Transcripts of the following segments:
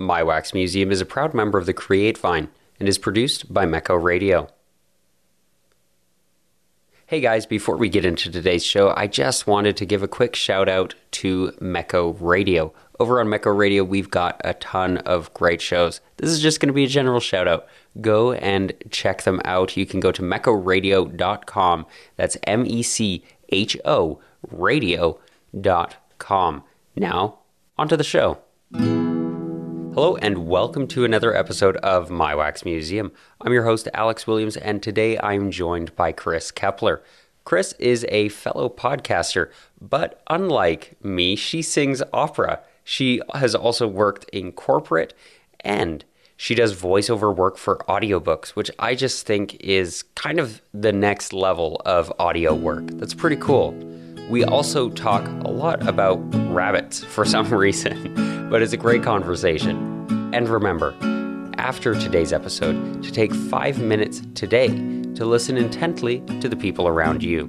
My Wax Museum is a proud member of the Create Vine and is produced by Mecco Radio. Hey guys, before we get into today's show, I just wanted to give a quick shout out to Mecco Radio. Over on Mecco Radio, we've got a ton of great shows. This is just going to be a general shout out. Go and check them out. You can go to meccoradio.com. That's M E C H O radio.com. Now, onto the show. Hello, and welcome to another episode of My Wax Museum. I'm your host, Alex Williams, and today I'm joined by Chris Kepler. Chris is a fellow podcaster, but unlike me, she sings opera. She has also worked in corporate and she does voiceover work for audiobooks, which I just think is kind of the next level of audio work. That's pretty cool. We also talk a lot about rabbits for some reason, but it's a great conversation. And remember, after today's episode, to take five minutes today to listen intently to the people around you.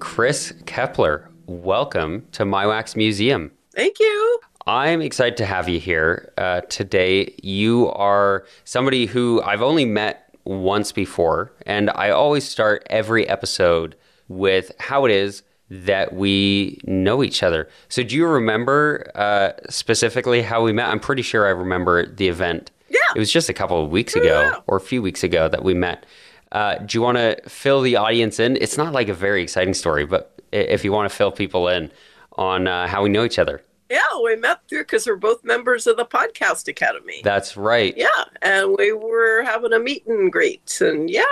Chris Kepler, welcome to My Wax Museum. Thank you. I'm excited to have you here uh, today. You are somebody who I've only met once before, and I always start every episode with how it is that we know each other. So, do you remember uh, specifically how we met? I'm pretty sure I remember the event. Yeah. It was just a couple of weeks ago Yeah. or a few weeks ago that we met. Uh, do you want to fill the audience in? It's not like a very exciting story, but if you want to fill people in on uh, how we know each other, Yeah, we met through because we're both members of the Podcast Academy. that's right. yeah, and we were having a meet and greet, and yeah,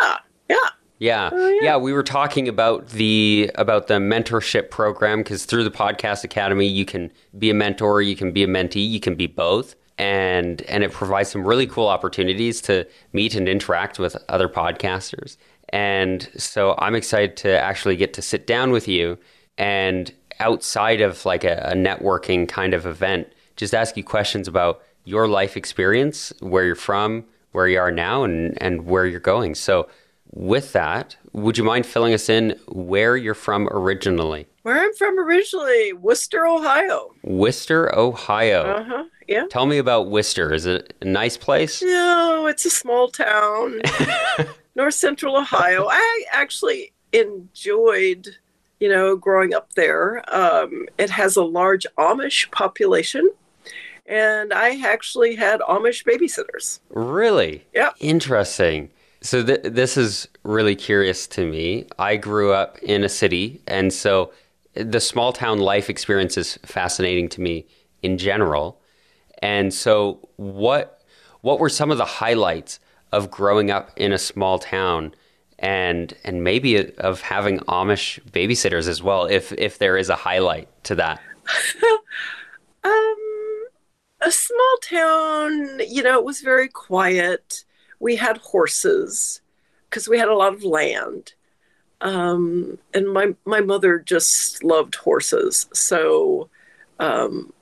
yeah, Yeah. Oh, yeah. yeah. we were talking about the about the mentorship program cuz through the podcast academy you can be a mentor, you can be a mentee, you can be both and and it provides some really cool opportunities to meet and interact with other podcasters. And so I'm excited to actually get to sit down with you and outside of like a, a networking kind of event, just ask you questions about your life experience, where you're from, where you are now, and, and where you're going. So, with that, would you mind filling us in where you're from originally? Where I'm from originally, Wooster, Ohio. Wooster, Ohio. Uh huh. Yeah. Tell me about Wooster. Is it a nice place? No, it's a small town, north central Ohio. I actually enjoyed, you know, growing up there. Um, it has a large Amish population, and I actually had Amish babysitters. Really? Yep. Interesting. So th- this is really curious to me. I grew up in a city, and so the small town life experience is fascinating to me in general. And so, what what were some of the highlights of growing up in a small town, and and maybe of having Amish babysitters as well, if if there is a highlight to that? Um, a small town, you know, it was very quiet. We had horses because we had a lot of land. Um, and my my mother just loved horses, so um,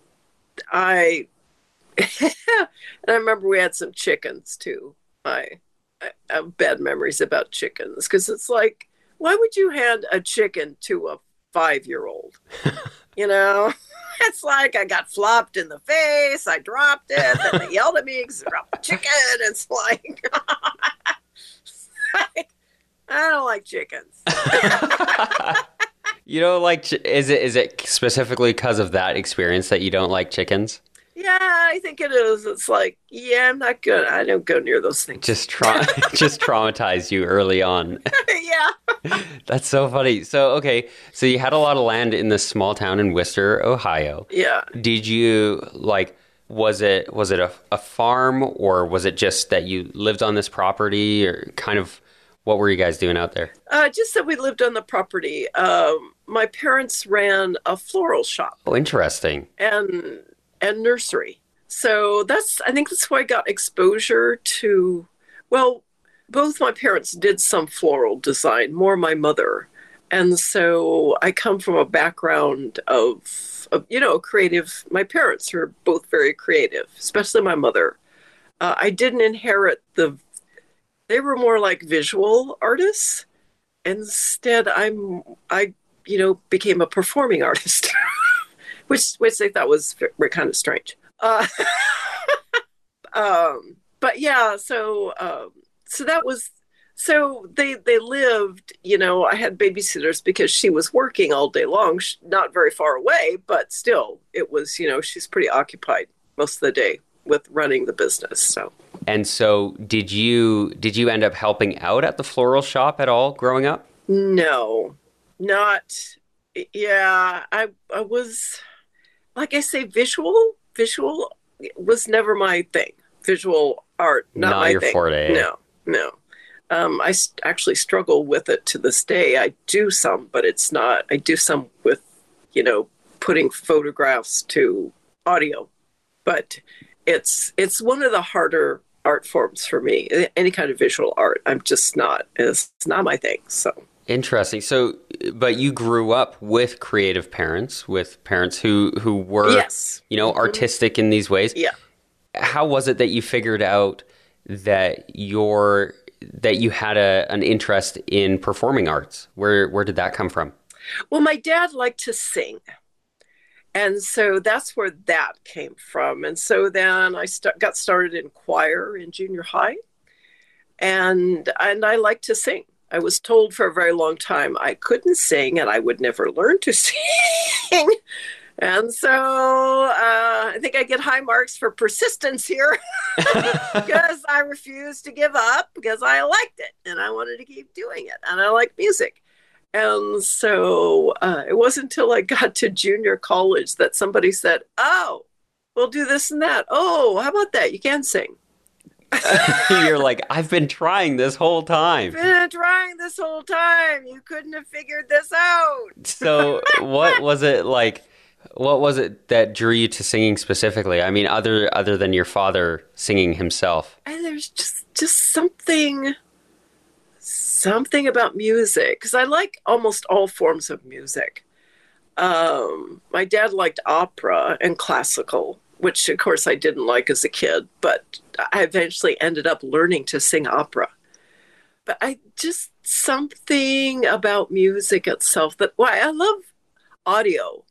I and I remember we had some chickens too. I, I have bad memories about chickens because it's like, why would you hand a chicken to a five year old? you know, it's like I got flopped in the face. I dropped it. Then they yelled at me because I dropped the chicken. It's like, I don't like chickens. you don't like? Is it is it specifically because of that experience that you don't like chickens? Yeah, I think it is. It's like, yeah, I'm not good. I don't go near those things. Just tra- just traumatized you early on. yeah. That's so funny. So okay, so you had a lot of land in this small town in Wooster, Ohio. Yeah. Did you like? Was it was it a, a farm or was it just that you lived on this property or kind of what were you guys doing out there? Uh, just that we lived on the property. Um, my parents ran a floral shop Oh, interesting. and and nursery. So that's I think that's why I got exposure to well, both my parents did some floral design, more my mother. And so I come from a background of, of you know, creative. My parents were both very creative, especially my mother. Uh, I didn't inherit the, they were more like visual artists. Instead, I'm, I, you know, became a performing artist, which, which they thought was v- kind of strange. Uh, Um, but yeah, so um, so that was so they they lived. You know, I had babysitters because she was working all day long, not very far away, but still, it was you know she's pretty occupied most of the day with running the business. So. And so, did you did you end up helping out at the floral shop at all growing up? No, not. Yeah, I I was like I say, visual visual was never my thing. Visual art, not, not my your thing. forte. No, no. Um, I st- actually struggle with it to this day. I do some, but it's not. I do some with, you know, putting photographs to audio, but it's it's one of the harder art forms for me. Any kind of visual art, I'm just not. It's not my thing. So interesting. So, but you grew up with creative parents, with parents who who were, yes. you know, artistic mm-hmm. in these ways. Yeah. How was it that you figured out that your that you had a an interest in performing arts? Where where did that come from? Well, my dad liked to sing. And so that's where that came from. And so then I st- got started in choir in junior high. And and I like to sing. I was told for a very long time I couldn't sing and I would never learn to sing. And so uh, I think I get high marks for persistence here because I refused to give up because I liked it and I wanted to keep doing it and I like music. And so uh, it wasn't until I got to junior college that somebody said, Oh, we'll do this and that. Oh, how about that? You can sing. You're like, I've been trying this whole time. Been trying this whole time. You couldn't have figured this out. so, what was it like? What was it that drew you to singing specifically? I mean, other other than your father singing himself. And there's just just something something about music because I like almost all forms of music. Um, my dad liked opera and classical, which of course I didn't like as a kid, but I eventually ended up learning to sing opera. But I just something about music itself that why I love audio.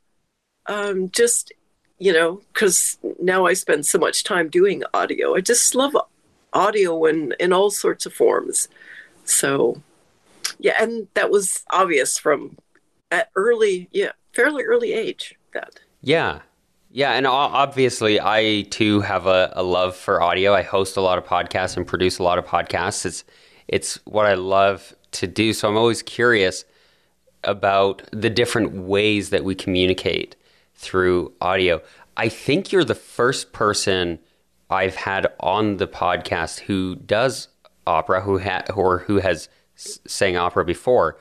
Um, just you know, because now I spend so much time doing audio. I just love audio in in all sorts of forms. So, yeah, and that was obvious from at early, yeah, fairly early age. That yeah, yeah, and obviously, I too have a, a, love for audio. I host a lot of podcasts and produce a lot of podcasts. It's it's what I love to do. So I'm always curious about the different ways that we communicate through audio. I think you're the first person I've had on the podcast who does opera who ha- or who has sang opera before.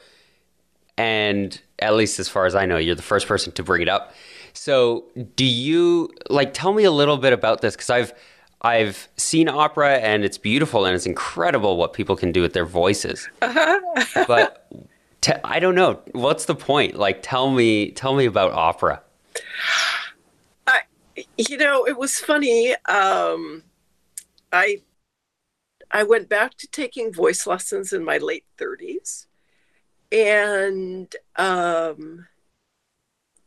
And at least as far as I know, you're the first person to bring it up. So, do you like tell me a little bit about this cuz I've I've seen opera and it's beautiful and it's incredible what people can do with their voices. Uh-huh. but I I don't know, what's the point? Like tell me tell me about opera. I you know, it was funny um I I went back to taking voice lessons in my late 30s. And um,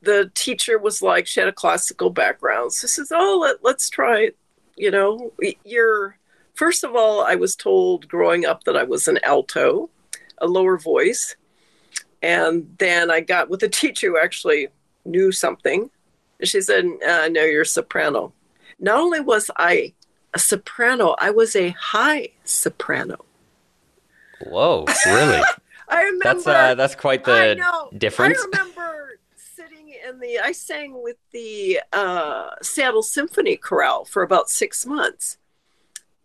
the teacher was like, she had a classical background. So she says, Oh, let, let's try it. You know, you're, first of all, I was told growing up that I was an alto, a lower voice. And then I got with a teacher who actually knew something. She said, uh, No, you're a soprano. Not only was I a soprano. I was a high soprano. Whoa, really? I remember. That's uh, that's quite the difference. I remember in the. I sang with the uh, Seattle Symphony Chorale for about six months,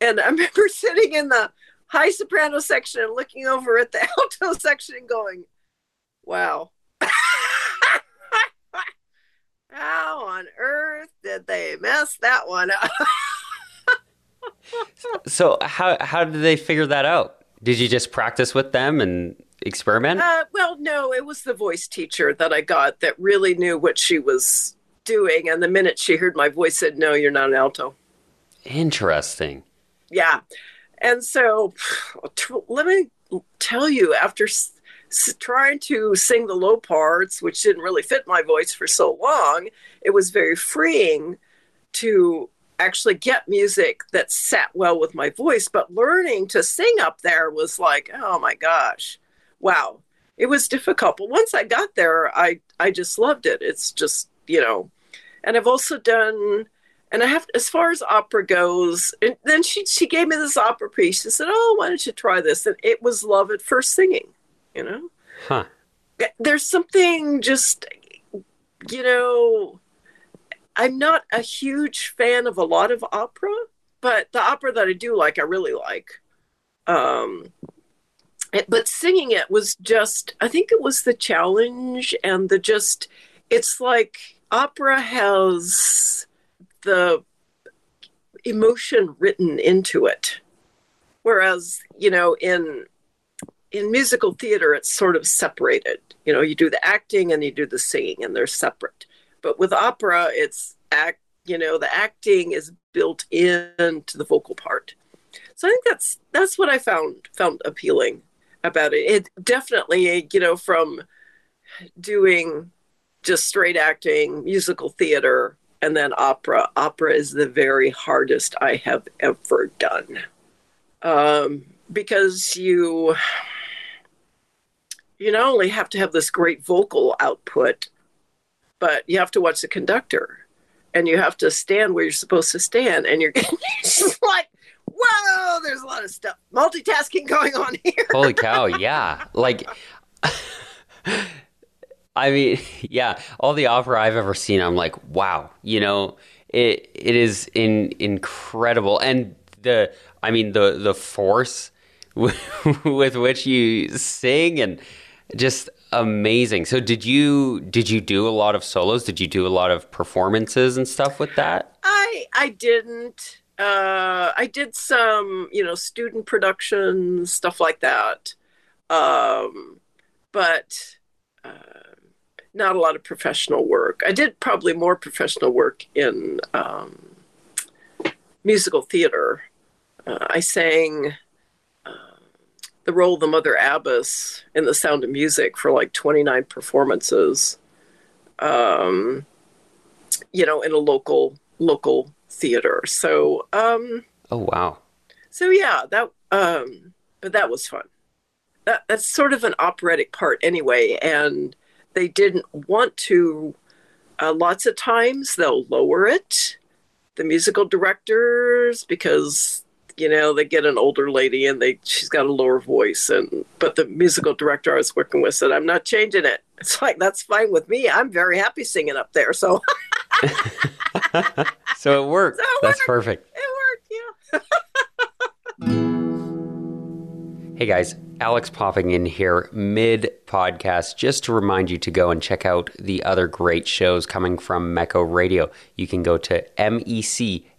and I remember sitting in the high soprano section and looking over at the alto section and going, "Wow." How on earth did they mess that one up? so how how did they figure that out? Did you just practice with them and experiment? Uh, well, no, it was the voice teacher that I got that really knew what she was doing, and the minute she heard my voice, said, "No, you're not an alto." Interesting. Yeah, and so let me tell you, after s- trying to sing the low parts, which didn't really fit my voice for so long, it was very freeing to actually get music that sat well with my voice, but learning to sing up there was like, oh my gosh, wow. It was difficult. But once I got there, I, I just loved it. It's just, you know, and I've also done, and I have, as far as opera goes, and then she, she gave me this opera piece. She said, oh, why don't you try this? And it was love at first singing, you know? Huh. There's something just, you know, I'm not a huge fan of a lot of opera, but the opera that I do like, I really like. Um, but singing it was just, I think it was the challenge and the just, it's like opera has the emotion written into it. Whereas, you know, in in musical theater it's sort of separated. You know, you do the acting and you do the singing and they're separate. But with opera, it's act. You know, the acting is built into the vocal part. So I think that's that's what I found found appealing about it. It definitely, you know, from doing just straight acting, musical theater, and then opera. Opera is the very hardest I have ever done. Um, because you you not only have to have this great vocal output, but you have to watch the conductor and you have to stand where you're supposed to stand and you're just whoa there's a lot of stuff multitasking going on here holy cow yeah like i mean yeah all the opera i've ever seen i'm like wow you know it it is in incredible and the i mean the the force with which you sing and just amazing. So did you did you do a lot of solos? Did you do a lot of performances and stuff with that? I I didn't. Uh, I did some, you know, student productions, stuff like that. Um, but uh, not a lot of professional work. I did probably more professional work in um, musical theater. Uh, I sang the role of the Mother Abbess in The Sound of Music for like 29 performances. Um, you know, in a local local theater. So, um, oh wow. So yeah, that um, but that was fun. That that's sort of an operatic part anyway, and they didn't want to. Uh, lots of times they'll lower it, the musical directors, because you know they get an older lady and they she's got a lower voice and but the musical director i was working with said i'm not changing it it's like that's fine with me i'm very happy singing up there so so it worked so it that's worked. perfect it worked yeah hey guys alex popping in here mid podcast just to remind you to go and check out the other great shows coming from meco radio you can go to mec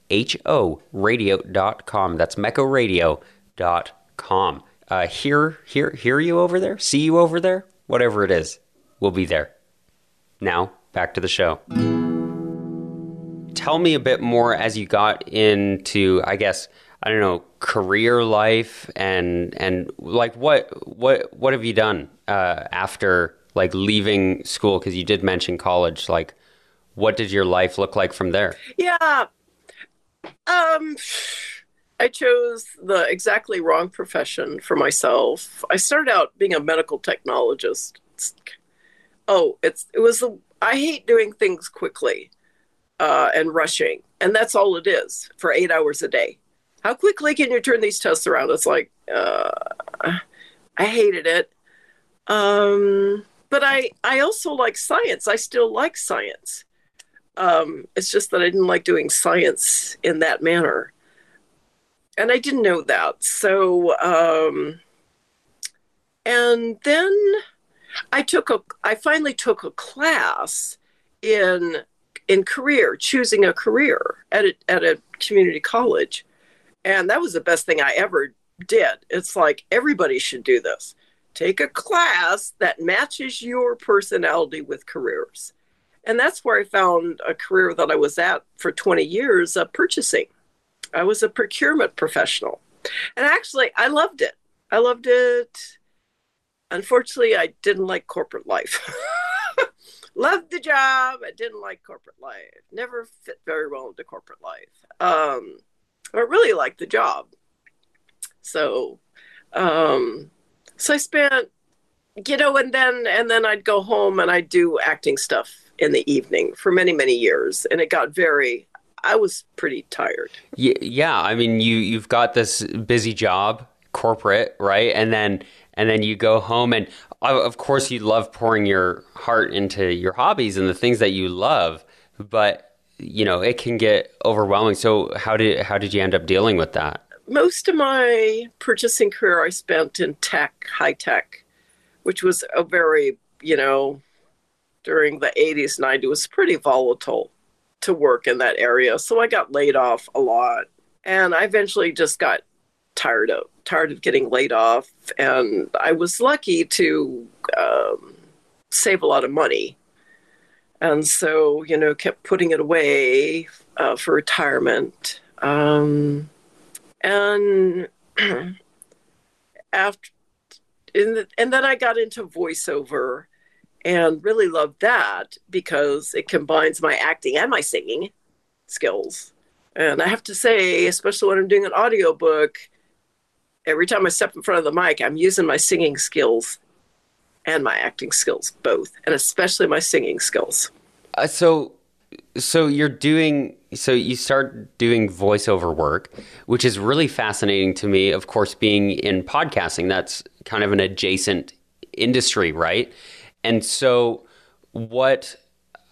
radio.com. That's mecoradio.com. Uh, hear, hear, hear you over there? See you over there? Whatever it is, we'll be there. Now, back to the show. Tell me a bit more as you got into, I guess, I don't know, career life and and like what what what have you done uh, after like leaving school? Because you did mention college. Like, what did your life look like from there? Yeah, um, I chose the exactly wrong profession for myself. I started out being a medical technologist. oh, it's it was the I hate doing things quickly uh, and rushing, and that's all it is for eight hours a day. How quickly can you turn these tests around? It's like uh, I hated it. Um, but I I also like science. I still like science. Um, it's just that I didn't like doing science in that manner. And I didn't know that. So, um, and then I took a, I finally took a class in, in career, choosing a career at a, at a community college. And that was the best thing I ever did. It's like everybody should do this. Take a class that matches your personality with careers and that's where I found a career that I was at for 20 years of purchasing. I was a procurement professional. And actually, I loved it. I loved it. Unfortunately, I didn't like corporate life. loved the job. I didn't like corporate life. Never fit very well into corporate life. Um, I really liked the job. So, um, so I spent, you know, and then and then I'd go home and I'd do acting stuff in the evening for many many years, and it got very. I was pretty tired. Yeah, I mean, you you've got this busy job, corporate, right, and then and then you go home and of course you love pouring your heart into your hobbies and the things that you love but you know it can get overwhelming. So how did how did you end up dealing with that? Most of my purchasing career i spent in tech high tech which was a very you know during the 80s 90s was pretty volatile to work in that area. So i got laid off a lot and i eventually just got tired of tired of getting laid off, and I was lucky to um, save a lot of money, and so you know kept putting it away uh, for retirement, um, and after. The, and then I got into voiceover and really loved that because it combines my acting and my singing skills. And I have to say, especially when I'm doing an audiobook, every time I step in front of the mic, I'm using my singing skills and my acting skills both, and especially my singing skills. Uh, so, so you're doing so you start doing voiceover work, which is really fascinating to me. Of course, being in podcasting, that's kind of an adjacent industry, right? And so, what?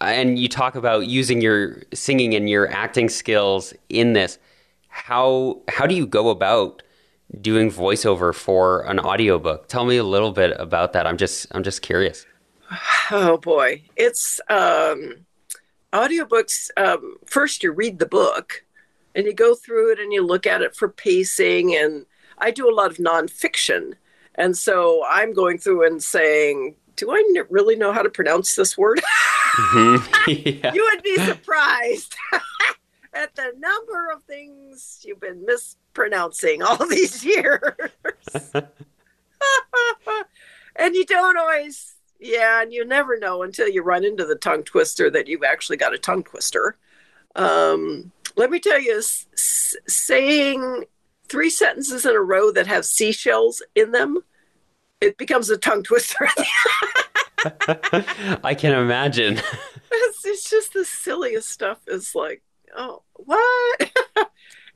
And you talk about using your singing and your acting skills in this. How how do you go about doing voiceover for an audiobook. Tell me a little bit about that. I'm just I'm just curious. Oh boy. It's um audiobooks um first you read the book and you go through it and you look at it for pacing and I do a lot of nonfiction. And so I'm going through and saying, do I really know how to pronounce this word? Mm-hmm. yeah. You would be surprised at the number of things you've been mispronouncing all these years. and you don't always, yeah, and you never know until you run into the tongue twister that you've actually got a tongue twister. Um, let me tell you, s- saying three sentences in a row that have seashells in them, it becomes a tongue twister. I can imagine. It's, it's, just the silliest stuff. Is like oh, what?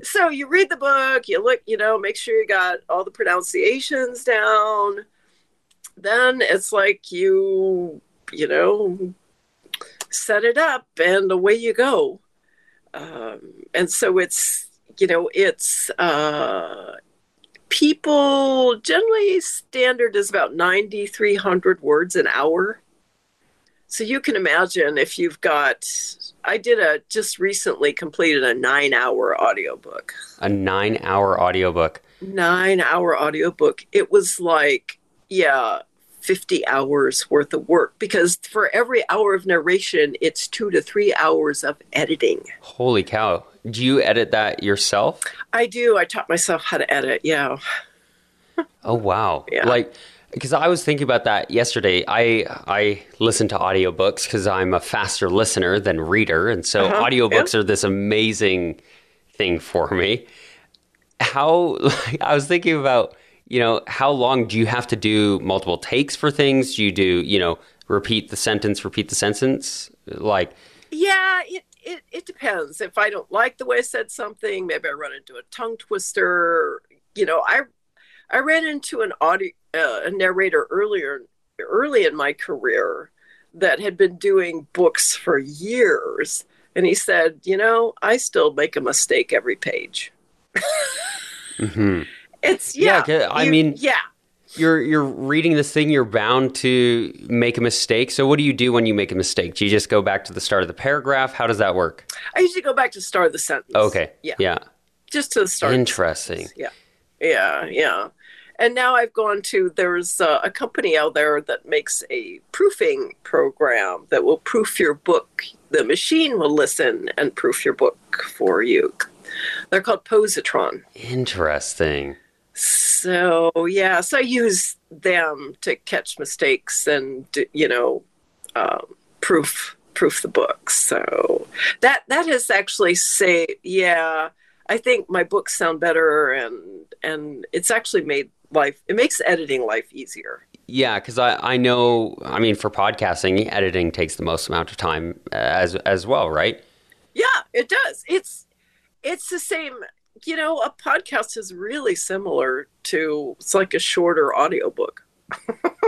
So you read the book, you look, you know, make sure you got all the pronunciations down. Then it's like you, you know, set it up and away you go. Um, and so it's, you know, it's uh, people generally standard is about 9,300 words an hour. So you can imagine if you've got I did a just recently completed a 9-hour audiobook. A 9-hour audiobook. 9-hour audiobook. It was like yeah, 50 hours worth of work because for every hour of narration it's 2 to 3 hours of editing. Holy cow. Do you edit that yourself? I do. I taught myself how to edit. Yeah. oh wow. Yeah. Like because I was thinking about that yesterday. I I listen to audiobooks because I'm a faster listener than reader, and so uh-huh. audiobooks yeah. are this amazing thing for me. How like, I was thinking about, you know, how long do you have to do multiple takes for things? Do you do, you know, repeat the sentence, repeat the sentence, like? Yeah, it it, it depends. If I don't like the way I said something, maybe I run into a tongue twister. You know, I I ran into an audio a narrator earlier early in my career that had been doing books for years. And he said you know i still make a mistake every page. Mm-hmm. it's yeah, yeah i you, mean yeah. you're you're reading this thing you're bound to make a mistake. So what do you do when you make a mistake? Do you just go back to the start of the paragraph? How does that work? I usually go back to the start of the sentence. Okay. Yeah. Yeah. Just to the start. Interesting. Yeah. Yeah yeah and now I've gone to there's a, a company out there that makes a proofing program that will proof your book. The machine will listen and proof your book for you. They're called Pozotron. Interesting. So yeah, so I use them to catch mistakes and you know um, proof proof the book. So that that has actually say yeah, I think my books sound better and and it's actually made life it makes editing life easier. Yeah, because I, I know I mean for podcasting editing takes the most amount of time uh, as as well, right? Yeah, it does. It's it's the same. You know, a podcast is really similar to it's like a shorter audiobook.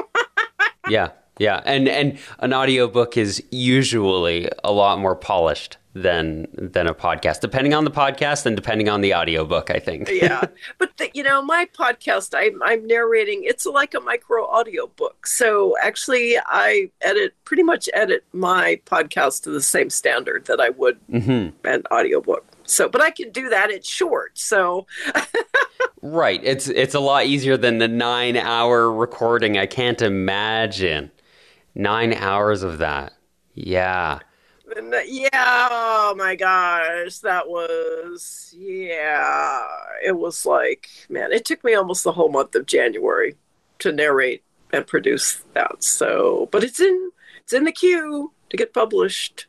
yeah, yeah, and and an audiobook is usually a lot more polished than than a podcast, depending on the podcast and depending on the audiobook, I think. yeah, but the, you know, my podcast, I'm I'm narrating. It's like a micro audiobook. So actually, I edit pretty much edit my podcast to the same standard that I would mm-hmm. an audiobook. So, but I can do that. It's short, so. right. It's it's a lot easier than the nine hour recording. I can't imagine nine hours of that. Yeah. Yeah, oh my gosh, that was yeah. It was like, man, it took me almost the whole month of January to narrate and produce that. So, but it's in it's in the queue to get published.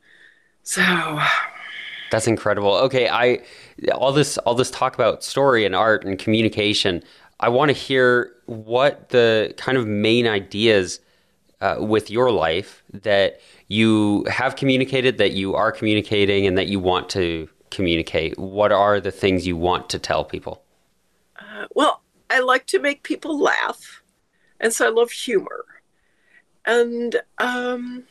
So, that's incredible. Okay, I all this all this talk about story and art and communication. I want to hear what the kind of main ideas uh, with your life that you have communicated, that you are communicating, and that you want to communicate? What are the things you want to tell people? Uh, well, I like to make people laugh, and so I love humor, and um,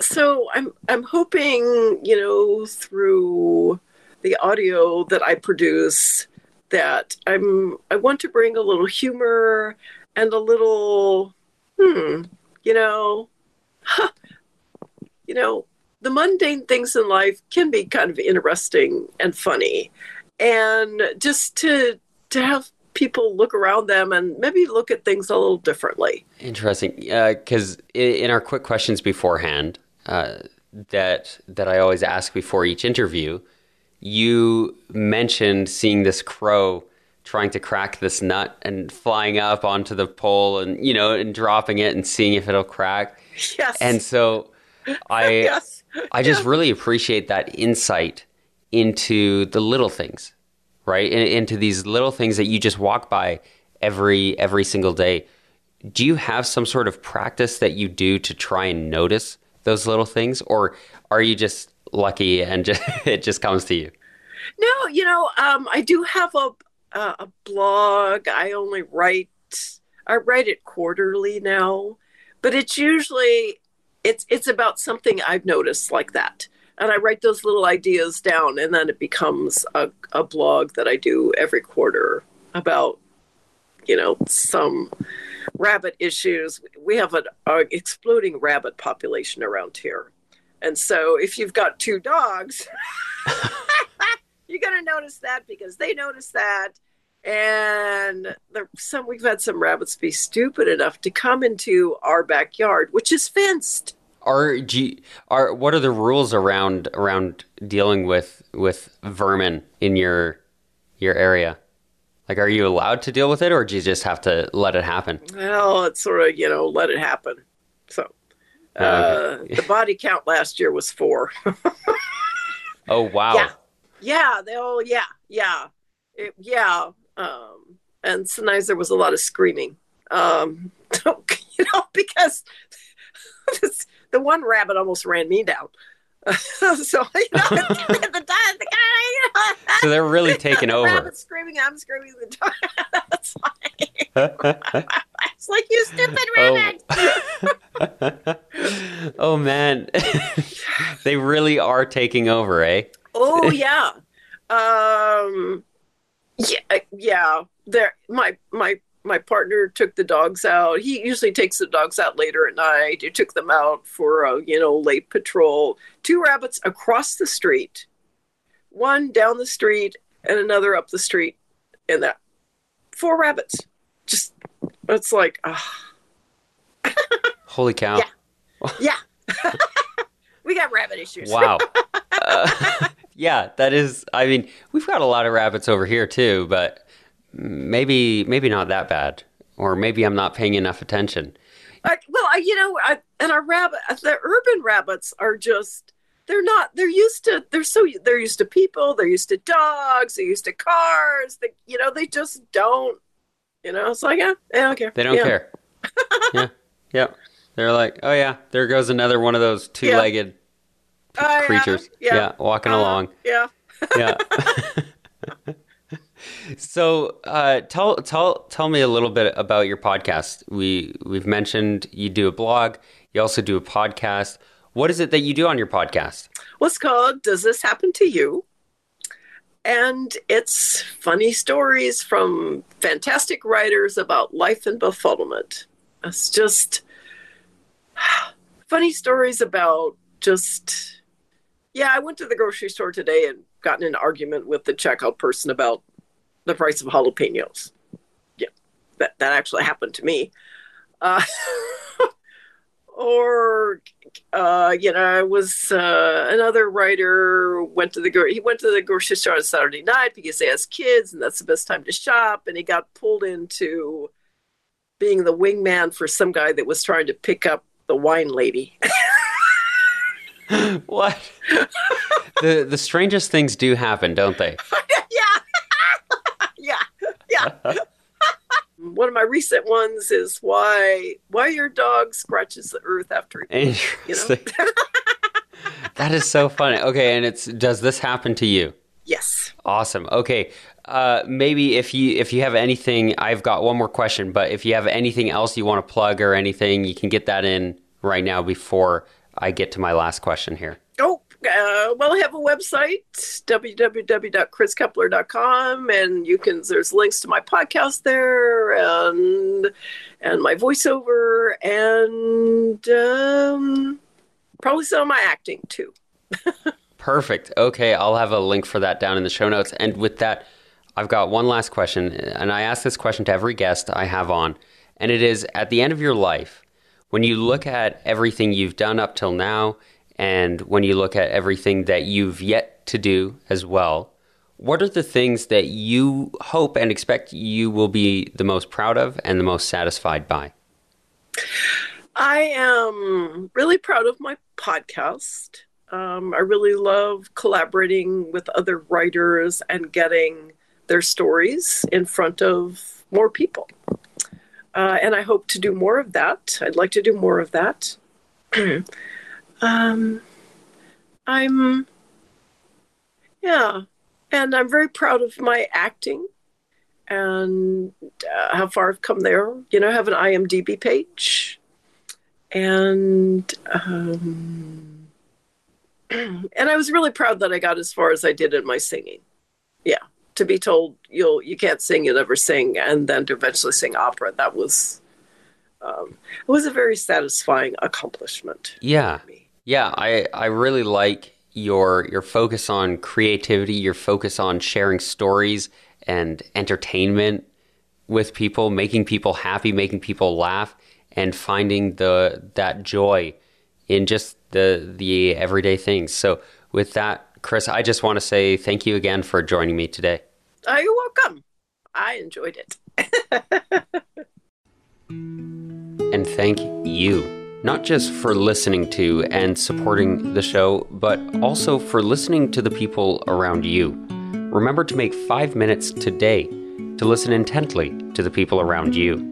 so I'm I'm hoping you know through the audio that I produce that I'm I want to bring a little humor and a little hmm you know, you know, the mundane things in life can be kind of interesting and funny. And just to to have people look around them and maybe look at things a little differently. Interesting, because uh, in our quick questions beforehand, uh, that that I always ask before each interview, you mentioned seeing this crow trying to crack this nut and flying up onto the pole and you know and dropping it and seeing if it'll crack. Yes. And so I yes. I just yeah. really appreciate that insight into the little things, right? into these little things that you just walk by every every single day. Do you have some sort of practice that you do to try and notice those little things or are you just lucky and just, it just comes to you? No, you know, um, I do have a, uh, a blog. I only write I write it quarterly now, but it's usually it's it's about something I've noticed like that. And I write those little ideas down and then it becomes a, a blog that I do every quarter about you know some rabbit issues. We have an exploding rabbit population around here. And so if you've got two dogs you're going to notice that because they notice that. And there, some we've had some rabbits be stupid enough to come into our backyard, which is fenced. Are, G, are what are the rules around around dealing with with vermin in your your area? Like, are you allowed to deal with it, or do you just have to let it happen? Well, it's sort of you know let it happen. So, uh, okay. the body count last year was four. oh wow! Yeah, yeah, they all, yeah, yeah, it, yeah. Um, and sometimes there was a lot of screaming, um, you know, because this, the one rabbit almost ran me down. so you know, the, the, the guy, you know, so they're really taking over. Rabbit screaming, I'm screaming. The dog. That's like, it's like you stupid rabbit. Oh, oh man, they really are taking over, eh? Oh yeah. um yeah yeah. There my my my partner took the dogs out. He usually takes the dogs out later at night. He took them out for a, you know, late patrol. Two rabbits across the street. One down the street and another up the street. And that four rabbits. Just it's like ah. Holy cow. Yeah. Yeah. we got rabbit issues. Wow. Uh, yeah, that is. I mean, we've got a lot of rabbits over here too, but maybe maybe not that bad, or maybe I'm not paying enough attention. I, well, I, you know, I, and our rabbit, the urban rabbits are just. They're not. They're used to. They're so. They're used to people. They're used to dogs. They're used to cars. They, you know, they just don't. You know, it's like, yeah, I don't care. They don't Yeah. care. yeah. Yeah. They're like, oh yeah, there goes another one of those two-legged Oh, yeah. creatures. Yeah. walking Uh, along. Yeah. Yeah. so, uh, tell tell tell me a little bit about your podcast. We we've mentioned you do a blog. You also do a podcast. What is it that you do on your podcast? What's called Does This Happen to You? And it's funny stories from fantastic writers about life and befuddlement. It's just funny stories about just, yeah, I went to the grocery store today and got in an argument with the checkout person about the price of jalapenos. Yeah, that, that actually happened to me. Uh, or uh, you know, I was uh, another writer went to the he went to the grocery store on Saturday night because he has kids and that's the best time to shop, and he got pulled into being the wingman for some guy that was trying to pick up the wine lady. What? the the strangest things do happen, don't they? yeah, yeah, yeah. One of my recent ones is why why your dog scratches the earth after he you know. That is so funny. Okay, and it's does this happen to you? yes. Awesome. Okay. Uh, maybe if you if you have anything, I've got one more question. But if you have anything else you want to plug or anything, you can get that in right now before I get to my last question here. Oh, uh, well, I have a website, www.chriskepler.com, and you can, there's links to my podcast there and, and my voiceover and um, probably some of my acting too. Perfect. Okay, I'll have a link for that down in the show notes. And with that, I've got one last question, and I ask this question to every guest I have on, and it is at the end of your life, when you look at everything you've done up till now, and when you look at everything that you've yet to do as well, what are the things that you hope and expect you will be the most proud of and the most satisfied by? I am really proud of my podcast. Um, I really love collaborating with other writers and getting their stories in front of more people. Uh, and I hope to do more of that. I'd like to do more of that. um, I'm, yeah, and I'm very proud of my acting and uh, how far I've come there. You know, I have an IMDb page, and um, and I was really proud that I got as far as I did in my singing. Yeah, to be told you'll you can't sing, you'll never sing, and then to eventually sing opera. That was um, it was a very satisfying accomplishment. Yeah. Yeah, I, I really like your your focus on creativity, your focus on sharing stories and entertainment with people, making people happy, making people laugh, and finding the that joy in just the the everyday things. So with that, Chris, I just want to say thank you again for joining me today. Uh, you're welcome. I enjoyed it. and thank you. Not just for listening to and supporting the show, but also for listening to the people around you. Remember to make five minutes today to listen intently to the people around you.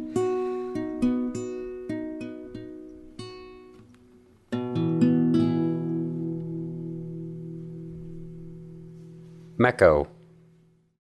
Mecco